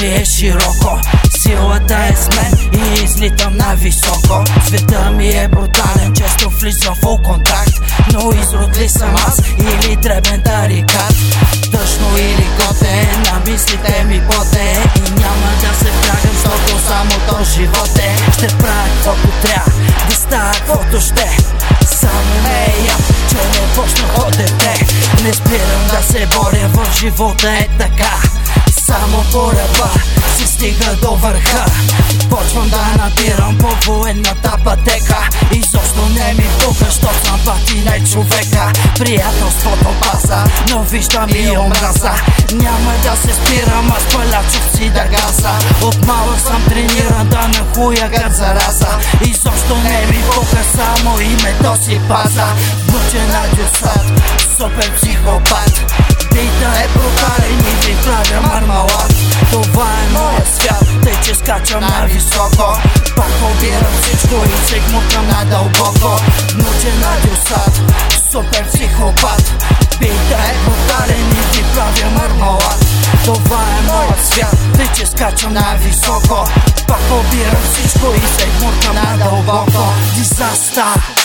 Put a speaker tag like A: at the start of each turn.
A: Ми е широко. Силата е с мен и излитам на високо Света ми е брутален, често влизам в контакт. Но изрод ли съм аз или дребен тарикат? Тъжно или готен, на мислите ми поте. И няма да се втягам, защото само то живот е Ще правя каквото трябва, да става каквото ще. Само не е ям, че не почнах от дете Не спирам да се боря в живота е така Само по ръба си стига до върха. Почвам да набирам по военната пътека. Изобщо не ми пука, що съм пати на човека Приятелството паса, но виждам и омраза. Няма да се спирам, аз палячов си да газа. От малък съм трениран да нахуя като зараза. Изобщо не ми пука, само името си паза. Мъчен адюсат, супер психопат на високо Пак всичко и гмукам надълбоко. Внучен адюсат, супер психопат. Бита е брутален и ви правя мармалат. Това е моят свят, тъй че скачам на високо Пак обирам всичко и се гмукам надълбоко. Дизастър